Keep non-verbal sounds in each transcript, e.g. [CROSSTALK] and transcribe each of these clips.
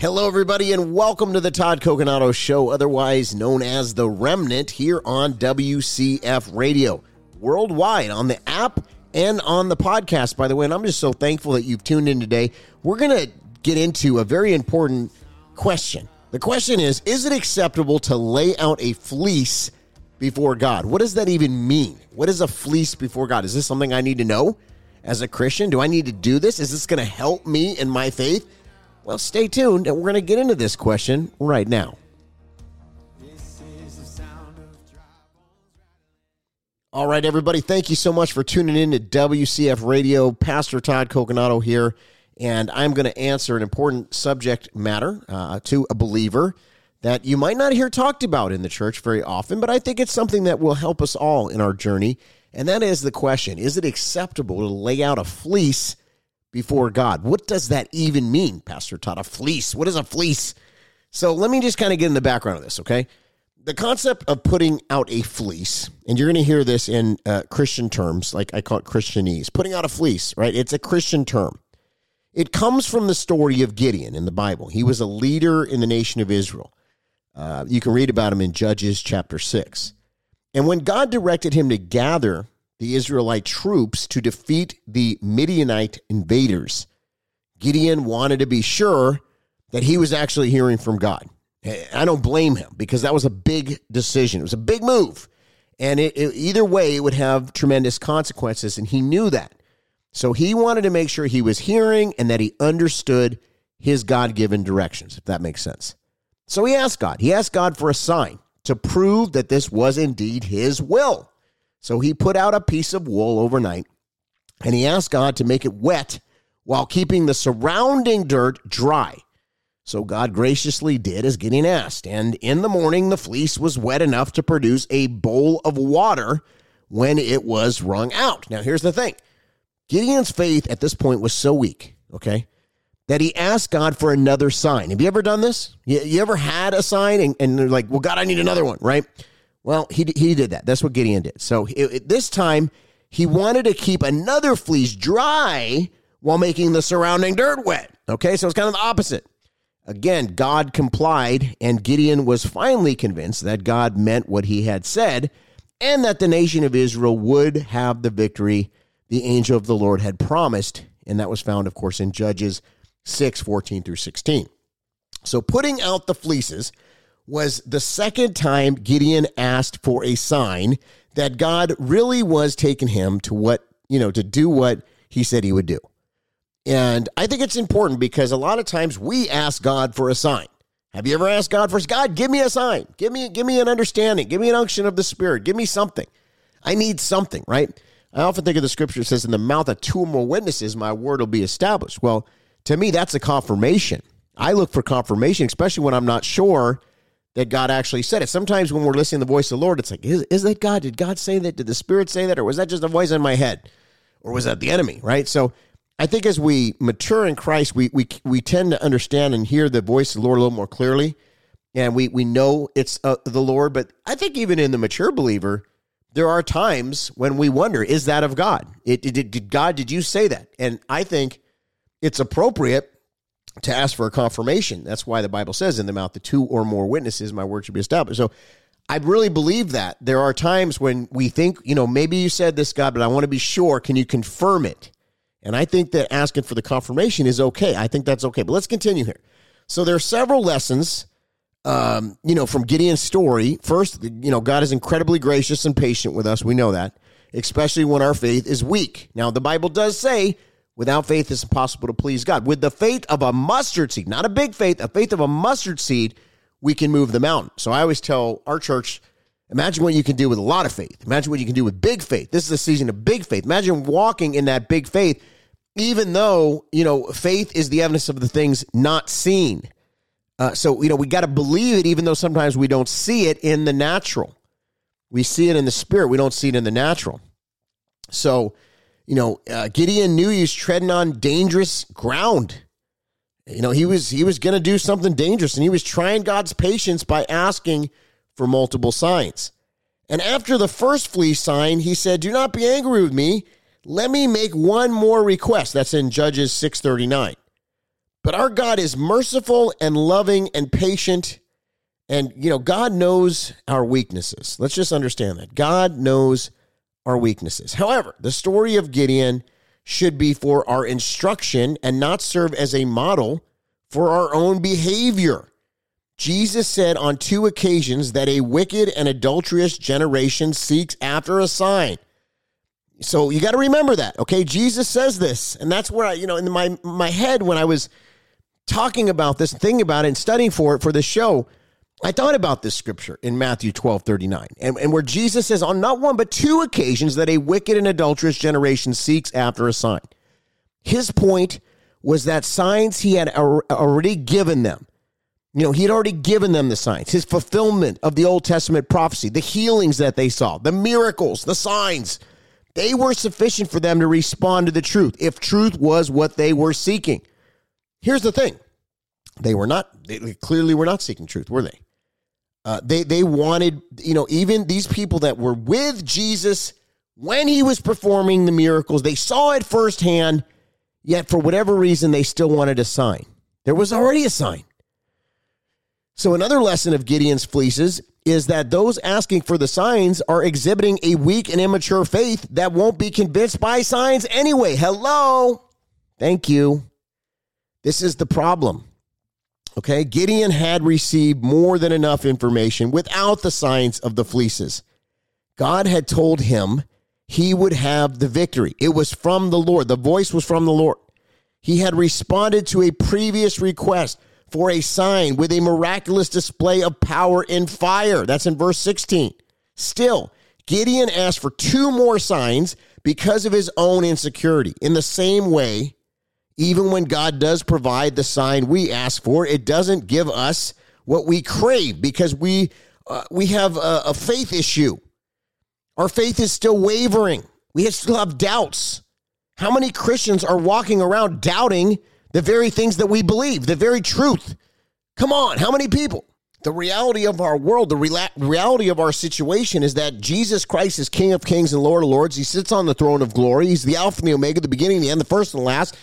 Hello, everybody, and welcome to the Todd Coconato Show, otherwise known as The Remnant, here on WCF Radio, worldwide on the app and on the podcast, by the way. And I'm just so thankful that you've tuned in today. We're going to get into a very important question. The question is Is it acceptable to lay out a fleece before God? What does that even mean? What is a fleece before God? Is this something I need to know as a Christian? Do I need to do this? Is this going to help me in my faith? Well, stay tuned, and we're going to get into this question right now. All right, everybody, thank you so much for tuning in to WCF Radio. Pastor Todd Coconato here, and I'm going to answer an important subject matter uh, to a believer that you might not hear talked about in the church very often, but I think it's something that will help us all in our journey. And that is the question Is it acceptable to lay out a fleece before God. What does that even mean, Pastor Todd? A fleece. What is a fleece? So let me just kind of get in the background of this, okay? The concept of putting out a fleece, and you're going to hear this in uh, Christian terms, like I call it Christianese, putting out a fleece, right? It's a Christian term. It comes from the story of Gideon in the Bible. He was a leader in the nation of Israel. Uh, you can read about him in Judges chapter 6. And when God directed him to gather the Israelite troops to defeat the Midianite invaders. Gideon wanted to be sure that he was actually hearing from God. I don't blame him because that was a big decision. It was a big move. And it, it, either way, it would have tremendous consequences. And he knew that. So he wanted to make sure he was hearing and that he understood his God given directions, if that makes sense. So he asked God. He asked God for a sign to prove that this was indeed his will. So he put out a piece of wool overnight and he asked God to make it wet while keeping the surrounding dirt dry. So God graciously did as Gideon asked. And in the morning, the fleece was wet enough to produce a bowl of water when it was wrung out. Now, here's the thing Gideon's faith at this point was so weak, okay, that he asked God for another sign. Have you ever done this? You, ever had a sign and, and they're like, well, God, I need another one, right? Well, he, he did that. That's what Gideon did. So it, it, this time, he wanted to keep another fleece dry while making the surrounding dirt wet. Okay, so it's kind of the opposite. Again, God complied, and Gideon was finally convinced that God meant what he had said and that the nation of Israel would have the victory the angel of the Lord had promised. And that was found, of course, in Judges 6 14 through 16. So putting out the fleeces was the second time Gideon asked for a sign that God really was taking him to what, you know, to do what he said he would do. And I think it's important because a lot of times we ask God for a sign. Have you ever asked God for God, give me a sign. Give me give me an understanding. Give me an unction of the spirit. Give me something. I need something, right? I often think of the scripture says in the mouth of two or more witnesses my word will be established. Well, to me that's a confirmation. I look for confirmation especially when I'm not sure that God actually said it. Sometimes when we're listening to the voice of the Lord, it's like, is, is that God? Did God say that? Did the Spirit say that? Or was that just a voice in my head? Or was that the enemy? Right? So I think as we mature in Christ, we we we tend to understand and hear the voice of the Lord a little more clearly. And we we know it's uh, the Lord, but I think even in the mature believer, there are times when we wonder, is that of God? It, did, did God, did you say that? And I think it's appropriate to ask for a confirmation. That's why the Bible says, in the mouth of two or more witnesses, my word should be established. So I really believe that. There are times when we think, you know, maybe you said this, God, but I want to be sure. Can you confirm it? And I think that asking for the confirmation is okay. I think that's okay. But let's continue here. So there are several lessons, um, you know, from Gideon's story. First, you know, God is incredibly gracious and patient with us. We know that, especially when our faith is weak. Now, the Bible does say Without faith, it's impossible to please God. With the faith of a mustard seed, not a big faith, a faith of a mustard seed, we can move the mountain. So I always tell our church, imagine what you can do with a lot of faith. Imagine what you can do with big faith. This is a season of big faith. Imagine walking in that big faith, even though, you know, faith is the evidence of the things not seen. Uh, so, you know, we got to believe it, even though sometimes we don't see it in the natural. We see it in the spirit, we don't see it in the natural. So, you know, uh, Gideon knew he was treading on dangerous ground. You know, he was he was going to do something dangerous, and he was trying God's patience by asking for multiple signs. And after the first flea sign, he said, "Do not be angry with me. Let me make one more request." That's in Judges six thirty nine. But our God is merciful and loving and patient. And, you know, God knows our weaknesses. Let's just understand that. God knows our weaknesses. However, the story of Gideon should be for our instruction and not serve as a model for our own behavior. Jesus said on two occasions that a wicked and adulterous generation seeks after a sign. So you got to remember that, okay? Jesus says this, and that's where I, you know, in my my head when I was talking about this, thinking about it, and studying for it for the show, I thought about this scripture in Matthew 12, 39, and, and where Jesus says on not one but two occasions that a wicked and adulterous generation seeks after a sign. His point was that signs he had already given them. You know, he had already given them the signs, his fulfillment of the Old Testament prophecy, the healings that they saw, the miracles, the signs. They were sufficient for them to respond to the truth if truth was what they were seeking. Here's the thing they were not, they clearly were not seeking truth, were they? Uh, they they wanted, you know, even these people that were with Jesus when he was performing the miracles, they saw it firsthand, yet for whatever reason, they still wanted a sign. There was already a sign. So, another lesson of Gideon's fleeces is that those asking for the signs are exhibiting a weak and immature faith that won't be convinced by signs anyway. Hello. Thank you. This is the problem. Okay. Gideon had received more than enough information without the signs of the fleeces. God had told him he would have the victory. It was from the Lord. The voice was from the Lord. He had responded to a previous request for a sign with a miraculous display of power in fire. That's in verse 16. Still, Gideon asked for two more signs because of his own insecurity. In the same way, even when God does provide the sign we ask for, it doesn't give us what we crave because we uh, we have a, a faith issue. Our faith is still wavering. We still have doubts. How many Christians are walking around doubting the very things that we believe, the very truth. Come on, how many people? The reality of our world, the reality of our situation is that Jesus Christ is King of Kings and Lord of Lords. He sits on the throne of glory. He's the Alpha and the Omega, the beginning, the end, the first and the last.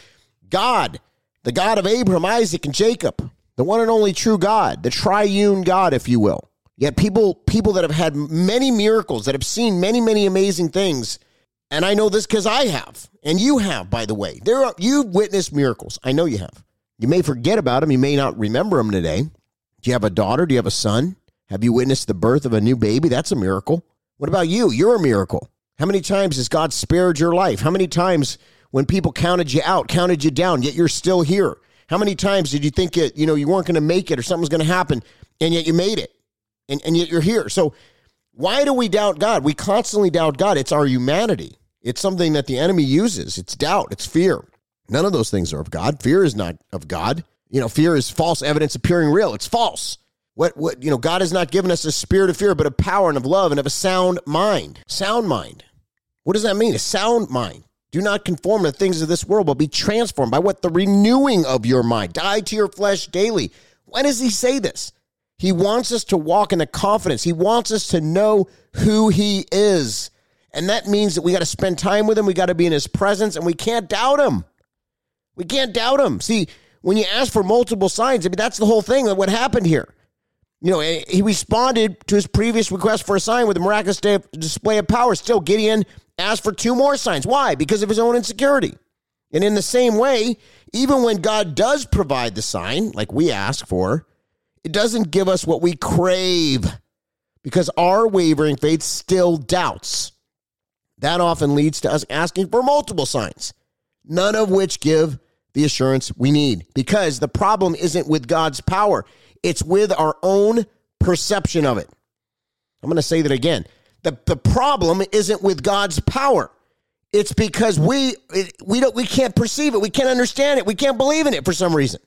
God, the God of Abraham, Isaac, and Jacob, the one and only true God, the triune God, if you will. Yet people, people that have had many miracles, that have seen many, many amazing things, and I know this because I have, and you have, by the way. There are, you've witnessed miracles. I know you have. You may forget about them. You may not remember them today. Do you have a daughter? Do you have a son? Have you witnessed the birth of a new baby? That's a miracle. What about you? You're a miracle. How many times has God spared your life? How many times when people counted you out, counted you down, yet you're still here? How many times did you think it, you know, you weren't going to make it or something was going to happen, and yet you made it, and, and yet you're here? So why do we doubt God? We constantly doubt God. It's our humanity. It's something that the enemy uses. It's doubt, it's fear. None of those things are of God. Fear is not of God. You know, fear is false evidence appearing real. It's false. What what you know, God has not given us a spirit of fear, but of power and of love and of a sound mind. Sound mind. What does that mean? A sound mind. Do not conform to the things of this world, but be transformed by what the renewing of your mind. Die to your flesh daily. When does he say this? He wants us to walk in the confidence. He wants us to know who he is. And that means that we got to spend time with him. We got to be in his presence and we can't doubt him. We can't doubt him. See, when you ask for multiple signs, I mean, that's the whole thing what happened here. You know, eh, he responded to his previous request for a sign with a miraculous display of power. Still, Gideon asked for two more signs. Why? Because of his own insecurity. And in the same way, even when God does provide the sign, like we ask for, it doesn't give us what we crave because our wavering faith still doubts. That often leads to us asking for multiple signs, none of which give the assurance we need because the problem isn't with God's power, it's with our own perception of it. I'm going to say that again. The, the problem isn't with God's power. It's because we it, we don't we can't perceive it. We can't understand it. We can't believe in it for some reason.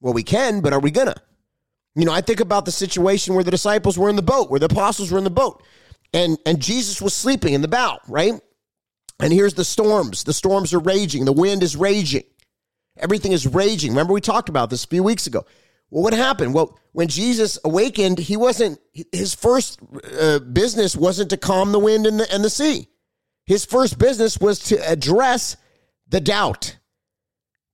Well, we can, but are we gonna? You know, I think about the situation where the disciples were in the boat, where the apostles were in the boat and and Jesus was sleeping in the bow, right? And here's the storms. The storms are raging. The wind is raging. Everything is raging. Remember we talked about this a few weeks ago. Well, what happened? Well, when Jesus awakened, he wasn't his first uh, business wasn't to calm the wind and the and the sea. His first business was to address the doubt.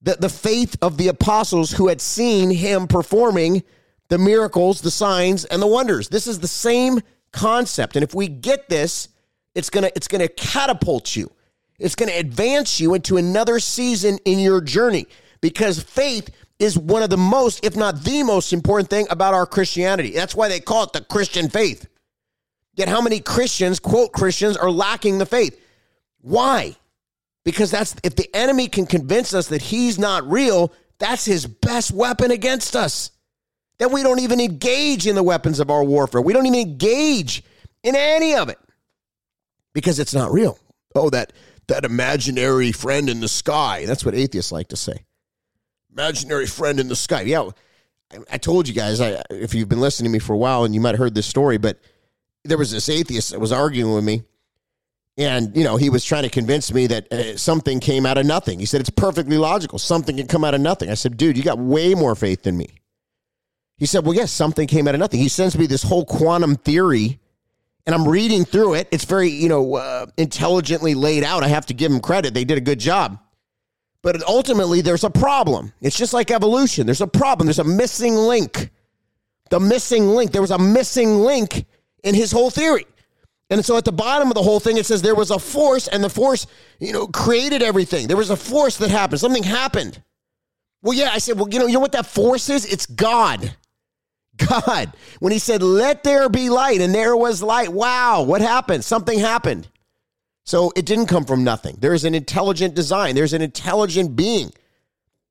the, the faith of the apostles who had seen him performing the miracles, the signs, and the wonders. This is the same concept. And if we get this, it's gonna it's gonna catapult you. It's gonna advance you into another season in your journey because faith is one of the most, if not the most important thing about our Christianity. That's why they call it the Christian faith. Yet how many Christians, quote Christians, are lacking the faith? Why? Because that's if the enemy can convince us that he's not real, that's his best weapon against us. That we don't even engage in the weapons of our warfare. We don't even engage in any of it because it's not real. Oh, that that imaginary friend in the sky. That's what atheists like to say. Imaginary friend in the sky. Yeah, I told you guys, I, if you've been listening to me for a while and you might have heard this story, but there was this atheist that was arguing with me and, you know, he was trying to convince me that uh, something came out of nothing. He said, it's perfectly logical. Something can come out of nothing. I said, dude, you got way more faith than me. He said, well, yes, something came out of nothing. He sends me this whole quantum theory, and I'm reading through it. It's very, you know, uh, intelligently laid out. I have to give him credit. They did a good job. But ultimately, there's a problem. It's just like evolution. There's a problem. There's a missing link. The missing link. There was a missing link in his whole theory. And so at the bottom of the whole thing, it says there was a force, and the force, you know, created everything. There was a force that happened. Something happened. Well, yeah, I said, well, you know, you know what that force is? It's God. God. When he said, let there be light, and there was light. Wow, what happened? Something happened. So it didn't come from nothing. There's an intelligent design, there's an intelligent being.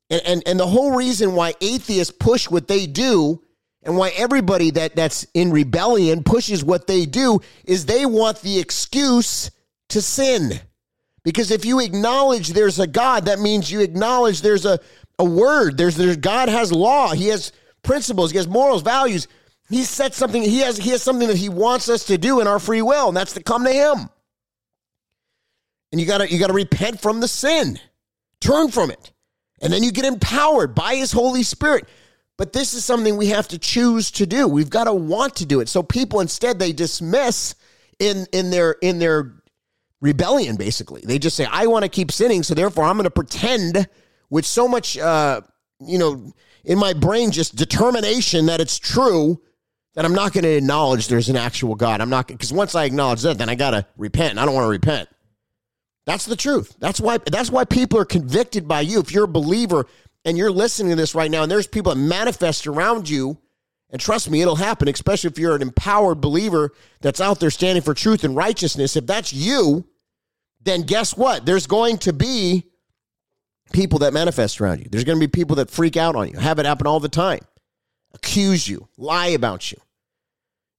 And, and, and the whole reason why atheists push what they do and why everybody that that's in rebellion pushes what they do is they want the excuse to sin. Because if you acknowledge there's a God, that means you acknowledge there's a, a word. There's there's God has law. He has principles. He has morals, values. He set something, he has he has something that he wants us to do in our free will, and that's to come to him. And you gotta you gotta repent from the sin. Turn from it. And then you get empowered by his Holy Spirit. But this is something we have to choose to do. We've got to want to do it. So people instead they dismiss in in their in their rebellion basically. They just say I want to keep sinning, so therefore I'm going to pretend with so much uh you know in my brain just determination that it's true that I'm not going to acknowledge there's an actual God. I'm not because once I acknowledge that, then I got to repent. I don't want to repent. That's the truth. That's why that's why people are convicted by you. If you're a believer, and you're listening to this right now, and there's people that manifest around you, and trust me, it'll happen, especially if you're an empowered believer that's out there standing for truth and righteousness. If that's you, then guess what? There's going to be people that manifest around you. There's going to be people that freak out on you, have it happen all the time, accuse you, lie about you.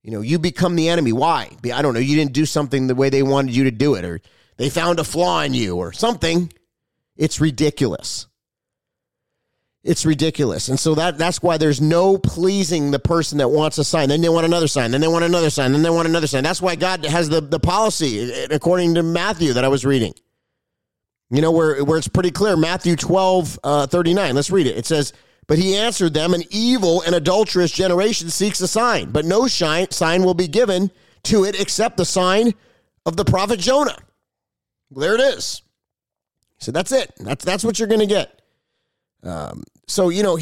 You know, you become the enemy. Why? I don't know. You didn't do something the way they wanted you to do it, or they found a flaw in you, or something. It's ridiculous. It's ridiculous. And so that that's why there's no pleasing the person that wants a sign. Then they want another sign. Then they want another sign. Then they want another sign. That's why God has the, the policy, according to Matthew that I was reading. You know, where, where it's pretty clear. Matthew 12, uh, 39. Let's read it. It says, But he answered them, An evil and adulterous generation seeks a sign, but no shine, sign will be given to it except the sign of the prophet Jonah. There it is. So that's it. That's, that's what you're going to get. Um, so you know,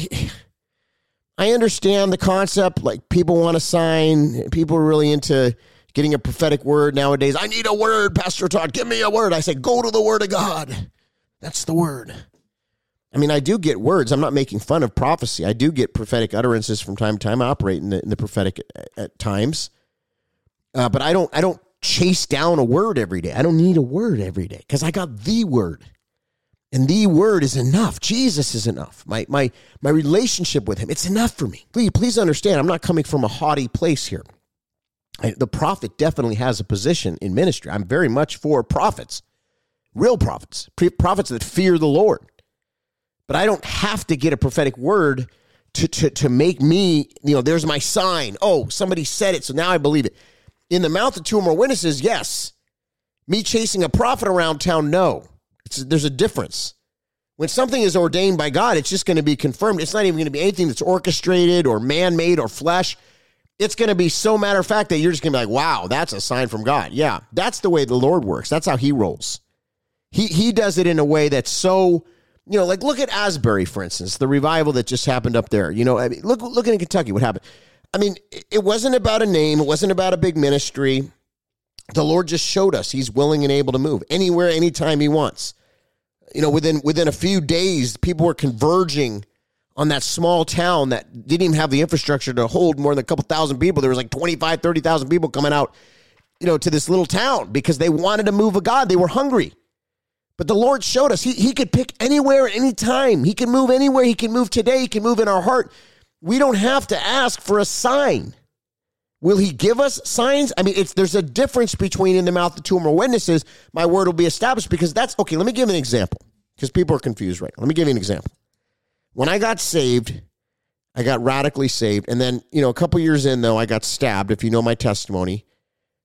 [LAUGHS] I understand the concept. Like people want to sign. People are really into getting a prophetic word nowadays. I need a word, Pastor Todd. Give me a word. I say, go to the Word of God. That's the word. I mean, I do get words. I'm not making fun of prophecy. I do get prophetic utterances from time to time. I operate in the, in the prophetic at, at times, uh, but I don't. I don't chase down a word every day. I don't need a word every day because I got the word. And the word is enough. Jesus is enough. My, my, my relationship with him, it's enough for me. Please, please understand, I'm not coming from a haughty place here. I, the prophet definitely has a position in ministry. I'm very much for prophets, real prophets, prophets that fear the Lord. But I don't have to get a prophetic word to, to, to make me, you know, there's my sign. Oh, somebody said it, so now I believe it. In the mouth of two or more witnesses, yes. Me chasing a prophet around town, no. It's, there's a difference. When something is ordained by God, it's just going to be confirmed. It's not even going to be anything that's orchestrated or man made or flesh. It's going to be so matter of fact that you're just going to be like, wow, that's a sign from God. Yeah, that's the way the Lord works. That's how He rolls. He, he does it in a way that's so You know, like look at Asbury, for instance, the revival that just happened up there. You know, I mean, look, look in Kentucky, what happened. I mean, it wasn't about a name, it wasn't about a big ministry. The Lord just showed us He's willing and able to move anywhere, anytime He wants. You know, within within a few days, people were converging on that small town that didn't even have the infrastructure to hold more than a couple thousand people. There was like 25, 30,000 people coming out, you know, to this little town because they wanted to move of God. They were hungry. But the Lord showed us he, he could pick anywhere, anytime. He can move anywhere. He can move today. He can move in our heart. We don't have to ask for a sign. Will he give us signs? I mean, it's there's a difference between in the mouth of two or more witnesses, my word will be established because that's okay. Let me give an example because people are confused right now. Let me give you an example. When I got saved, I got radically saved. And then, you know, a couple years in, though, I got stabbed. If you know my testimony,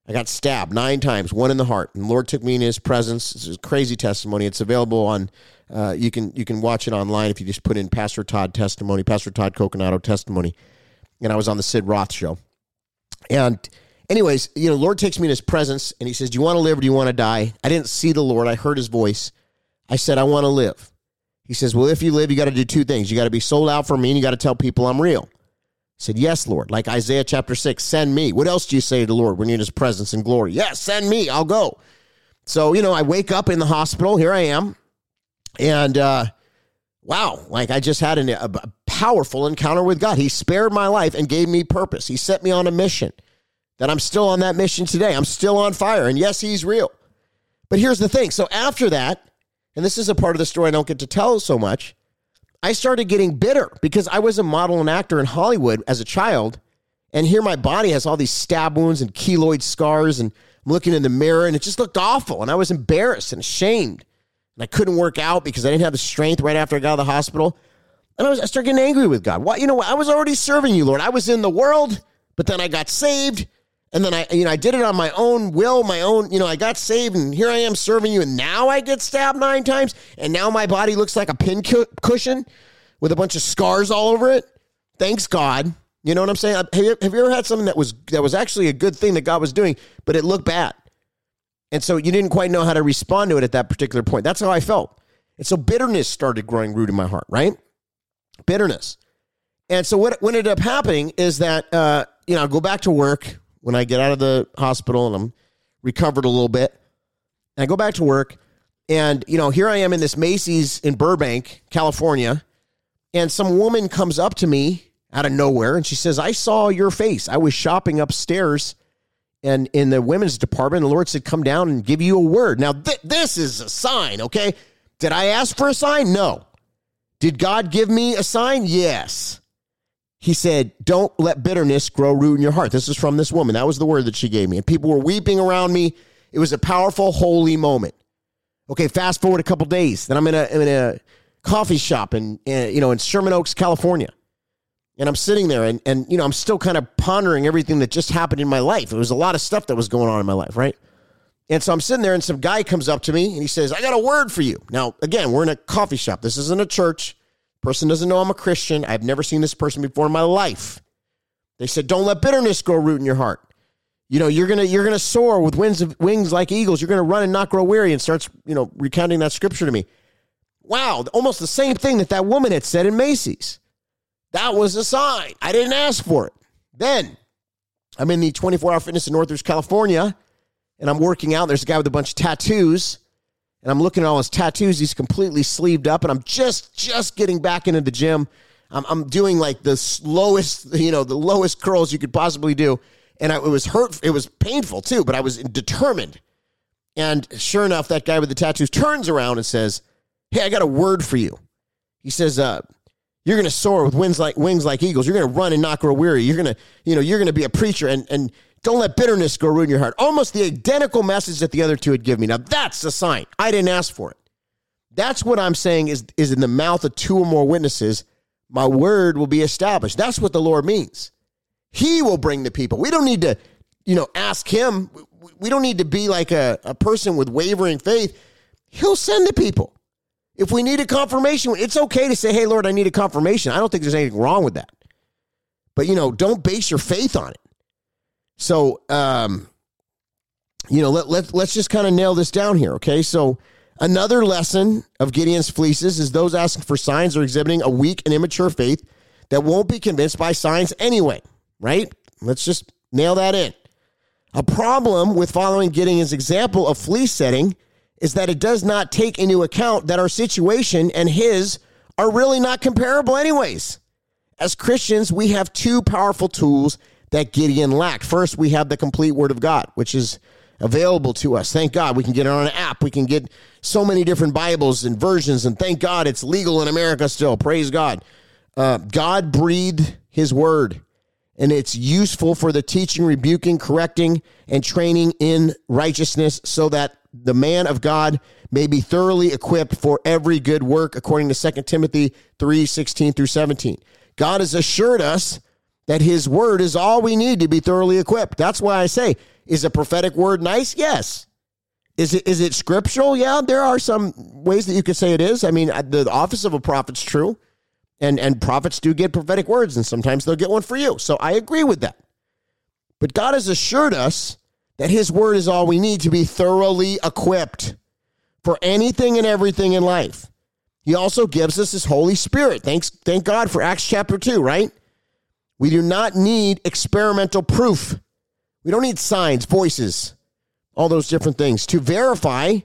I got stabbed nine times, one in the heart. And the Lord took me in his presence. This is a crazy testimony. It's available on, uh, you can you can watch it online if you just put in Pastor Todd testimony, Pastor Todd Coconato testimony. And I was on the Sid Roth show. And anyways, you know, Lord takes me in his presence and he says, Do you want to live or do you want to die? I didn't see the Lord. I heard his voice. I said, I want to live. He says, Well, if you live, you got to do two things. You got to be sold out for me and you got to tell people I'm real. Said, Yes, Lord. Like Isaiah chapter 6, send me. What else do you say to the Lord when you're in his presence and glory? Yes, send me. I'll go. So, you know, I wake up in the hospital. Here I am. And, uh, wow, like I just had an, a, a powerful encounter with God. He spared my life and gave me purpose. He set me on a mission that I'm still on that mission today. I'm still on fire. And yes, he's real. But here's the thing. So after that, and this is a part of the story I don't get to tell so much, I started getting bitter because I was a model and actor in Hollywood as a child. And here my body has all these stab wounds and keloid scars. And I'm looking in the mirror and it just looked awful. And I was embarrassed and ashamed. And I couldn't work out because I didn't have the strength right after I got out of the hospital. And I, was, I started getting angry with God. Why, You know, I was already serving you, Lord. I was in the world, but then I got saved. And then I, you know, I did it on my own will, my own, you know, I got saved and here I am serving you. And now I get stabbed nine times. And now my body looks like a pin cu- cushion with a bunch of scars all over it. Thanks God. You know what I'm saying? Have you, have you ever had something that was, that was actually a good thing that God was doing, but it looked bad? And so you didn't quite know how to respond to it at that particular point. That's how I felt. And so bitterness started growing root in my heart, right? Bitterness. And so what, what ended up happening is that, uh, you know, I go back to work when I get out of the hospital and I'm recovered a little bit. And I go back to work, and you know, here I am in this Macy's in Burbank, California, and some woman comes up to me out of nowhere and she says, "I saw your face. I was shopping upstairs." And in the women's department, the Lord said, Come down and give you a word. Now, th- this is a sign, okay? Did I ask for a sign? No. Did God give me a sign? Yes he said, Don't let bitterness grow root in your heart. This is from this woman. That was the word that she gave me. And people were weeping around me. It was a powerful, holy moment. Okay, fast forward a couple days. Then I'm in a, I'm in a coffee shop in, in, you know, in Sherman Oaks, California. And I'm sitting there and, and, you know, I'm still kind of pondering everything that just happened in my life. It was a lot of stuff that was going on in my life, right? And so I'm sitting there and some guy comes up to me and he says, I got a word for you. Now, again, we're in a coffee shop. This isn't a church. Person doesn't know I'm a Christian. I've never seen this person before in my life. They said, "Don't let bitterness grow root in your heart." You know, you're gonna you're gonna soar with wings of, wings like eagles. You're gonna run and not grow weary. And starts you know recounting that scripture to me. Wow, almost the same thing that that woman had said in Macy's. That was a sign. I didn't ask for it. Then I'm in the 24 hour fitness in Northridge, California, and I'm working out. There's a guy with a bunch of tattoos and I'm looking at all his tattoos. He's completely sleeved up, and I'm just just getting back into the gym. I'm, I'm doing like the lowest, [LAUGHS] you know, the lowest curls you could possibly do, and I, it was hurt. It was painful too, but I was determined. And sure enough, that guy with the tattoos turns around and says, "Hey, I got a word for you." He says, uh, "You're going to soar with wings like wings like eagles. You're going to run and not grow weary. You're going to, you know, you're going to be a preacher, and and don't let bitterness go ruin your heart. Almost the identical message that the other two had given me. Now that's a sign. I didn't ask for it. That's what I'm saying is, is in the mouth of two or more witnesses, my word will be established. That's what the Lord means. He will bring the people. We don't need to, you know, ask him. We don't need to be like a, a person with wavering faith. He'll send the people. If we need a confirmation, it's okay to say, hey, Lord, I need a confirmation. I don't think there's anything wrong with that. But, you know, don't base your faith on it. So, um, you know, let, let, let's just kind of nail this down here. Okay. So, Another lesson of Gideon's fleeces is those asking for signs are exhibiting a weak and immature faith that won't be convinced by signs anyway, right? Let's just nail that in. A problem with following Gideon's example of fleece setting is that it does not take into account that our situation and his are really not comparable, anyways. As Christians, we have two powerful tools that Gideon lacked. First, we have the complete Word of God, which is available to us. Thank God we can get it on an app. We can get so many different Bibles and versions, and thank God it's legal in America still. Praise God. Uh, God breathed His Word, and it's useful for the teaching, rebuking, correcting, and training in righteousness so that the man of God may be thoroughly equipped for every good work, according to 2 Timothy 3 16 through 17. God has assured us that his word is all we need to be thoroughly equipped. That's why I say, is a prophetic word nice? Yes. Is it is it scriptural? Yeah, there are some ways that you could say it is. I mean, the office of a prophet's true, and and prophets do get prophetic words, and sometimes they'll get one for you. So I agree with that. But God has assured us that His word is all we need to be thoroughly equipped for anything and everything in life. He also gives us His Holy Spirit. Thanks, thank God for Acts chapter two, right? We do not need experimental proof. We don't need signs, voices, all those different things to verify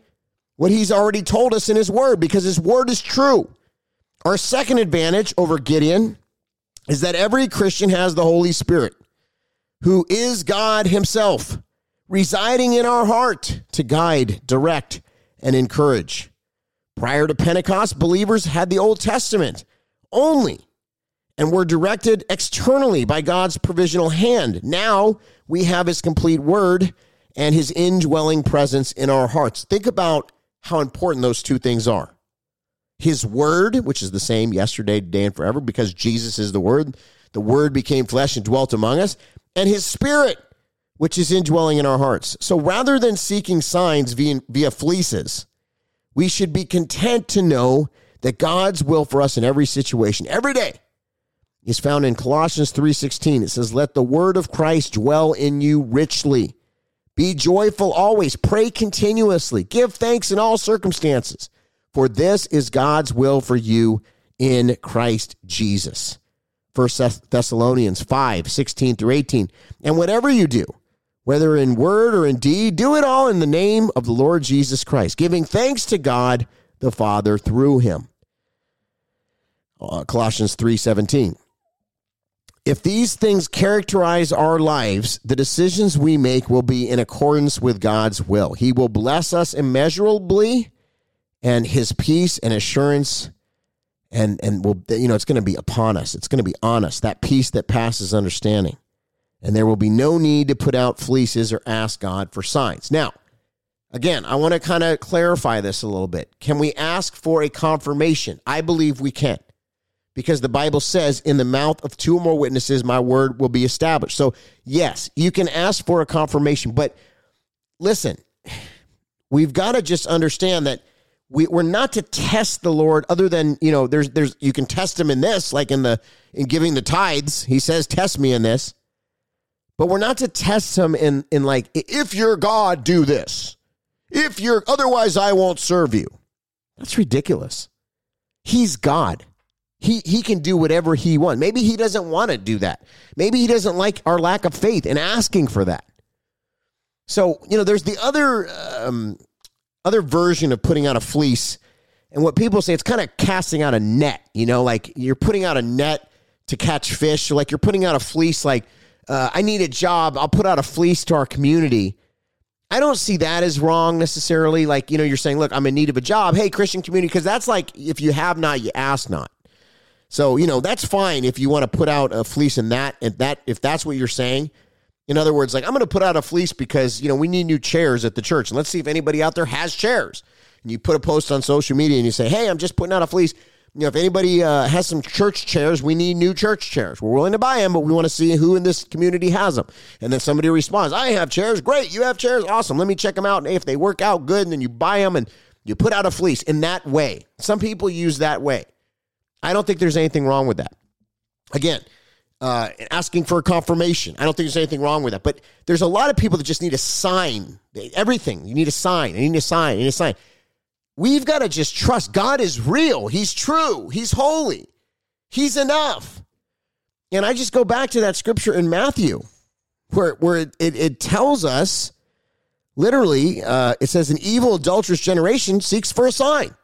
what he's already told us in his word because his word is true. Our second advantage over Gideon is that every Christian has the Holy Spirit, who is God himself, residing in our heart to guide, direct, and encourage. Prior to Pentecost, believers had the Old Testament only and were directed externally by God's provisional hand. Now we have his complete word and his indwelling presence in our hearts. Think about how important those two things are. His word, which is the same yesterday, today, and forever, because Jesus is the word. The word became flesh and dwelt among us, and his spirit, which is indwelling in our hearts. So rather than seeking signs via, via fleeces, we should be content to know that God's will for us in every situation, every day, is found in Colossians 3:16. It says, "Let the word of Christ dwell in you richly. Be joyful always, pray continuously, give thanks in all circumstances, for this is God's will for you in Christ Jesus." 1 Thessalonians 5, 16 through 18. And whatever you do, whether in word or in deed, do it all in the name of the Lord Jesus Christ, giving thanks to God the Father through him. Uh, Colossians 3:17. If these things characterize our lives, the decisions we make will be in accordance with God's will. He will bless us immeasurably, and his peace and assurance and and will you know it's going to be upon us. It's going to be on us. That peace that passes understanding. And there will be no need to put out fleeces or ask God for signs. Now, again, I want to kind of clarify this a little bit. Can we ask for a confirmation? I believe we can because the Bible says, in the mouth of two or more witnesses, my word will be established. So, yes, you can ask for a confirmation, but listen, we've got to just understand that we, we're not to test the Lord other than, you know, there's, there's, you can test him in this, like in the, in giving the tithes. He says, test me in this. But we're not to test him in, in like, if you're God, do this. If you're, otherwise I won't serve you. That's ridiculous. He's God. He he can do whatever he wants. Maybe he doesn't want to do that. Maybe he doesn't like our lack of faith and asking for that. So you know, there's the other um, other version of putting out a fleece, and what people say it's kind of casting out a net. You know, like you're putting out a net to catch fish, or like you're putting out a fleece. Like uh, I need a job, I'll put out a fleece to our community. I don't see that as wrong necessarily. Like, you know, you're saying, look, I'm in need of a job. Hey, Christian community, because that's like if you have not, you ask not. So, you know, that's fine if you want to put out a fleece in that, and that, if that's what you're saying. In other words, like, I'm going to put out a fleece because, you know, we need new chairs at the church. And let's see if anybody out there has chairs. And you put a post on social media and you say, hey, I'm just putting out a fleece. You know, if anybody uh, has some church chairs, we need new church chairs. We're willing to buy them, but we want to see who in this community has them. And then somebody responds, I have chairs. Great. You have chairs. Awesome. Let me check them out. And if they work out good, and then you buy them and you put out a fleece in that way. Some people use that way. I don't think there's anything wrong with that. Again, uh, asking for a confirmation. I don't think there's anything wrong with that. But there's a lot of people that just need a sign. Everything. You need a sign. You need a sign. You need a sign. we've got to just trust God is real. He's true. He's holy. He's enough. And I just go back to that scripture in Matthew where, where it, it, it tells us literally, uh, it says, an evil, adulterous generation seeks for a sign.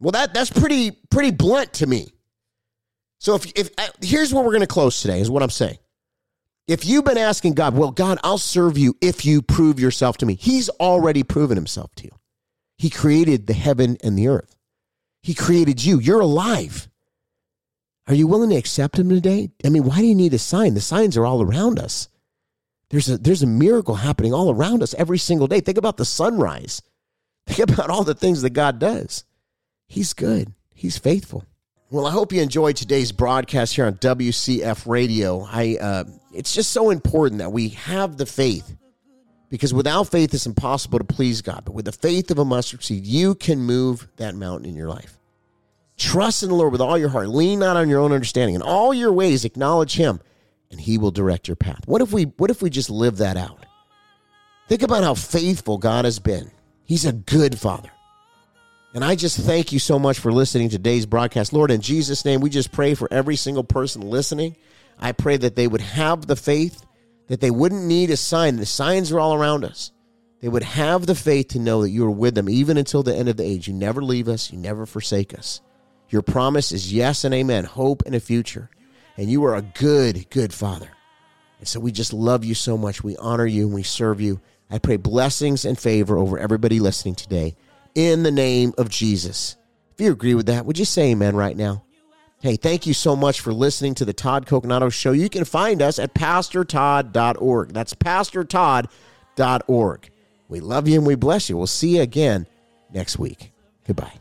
Well, that, that's pretty, pretty blunt to me. So if, if uh, here's where we're going to close today is what I'm saying. If you've been asking God, well, God, I'll serve you if you prove yourself to me. He's already proven himself to you. He created the heaven and the earth. He created you. You're alive. Are you willing to accept him today? I mean, why do you need a sign? The signs are all around us. There's a there's a miracle happening all around us every single day. Think about the sunrise. Think about all the things that God does. He's good. He's faithful. Well, I hope you enjoyed today's broadcast here on WCF Radio. I uh, it's just so important that we have the faith because without faith it's impossible to please God. But with the faith of a mustard seed, you can move that mountain in your life. Trust in the Lord with all your heart. Lean not on your own understanding. In all your ways, acknowledge Him, and He will direct your path. What if we what if we just live that out? Think about how faithful God has been. He's a good father. And I just thank you so much for listening to today's broadcast. Lord, in Jesus' name, we just pray for every single person listening. I pray that they would have the faith, that they wouldn't need a sign. The signs are all around us. They would have the faith to know that you are with them even until the end of the age. You never leave us, you never forsake us. Your promise is yes and amen, hope and a future. And you are a good, good Father. And so we just love you so much. We honor you and we serve you. I pray blessings and favor over everybody listening today in the name of Jesus. If you agree with that, would you say amen right now? Hey, thank you so much for listening to the Todd Coconato Show. You can find us at pastortodd.org. That's pastortodd.org. We love you and we bless you. We'll see you again next week. Goodbye.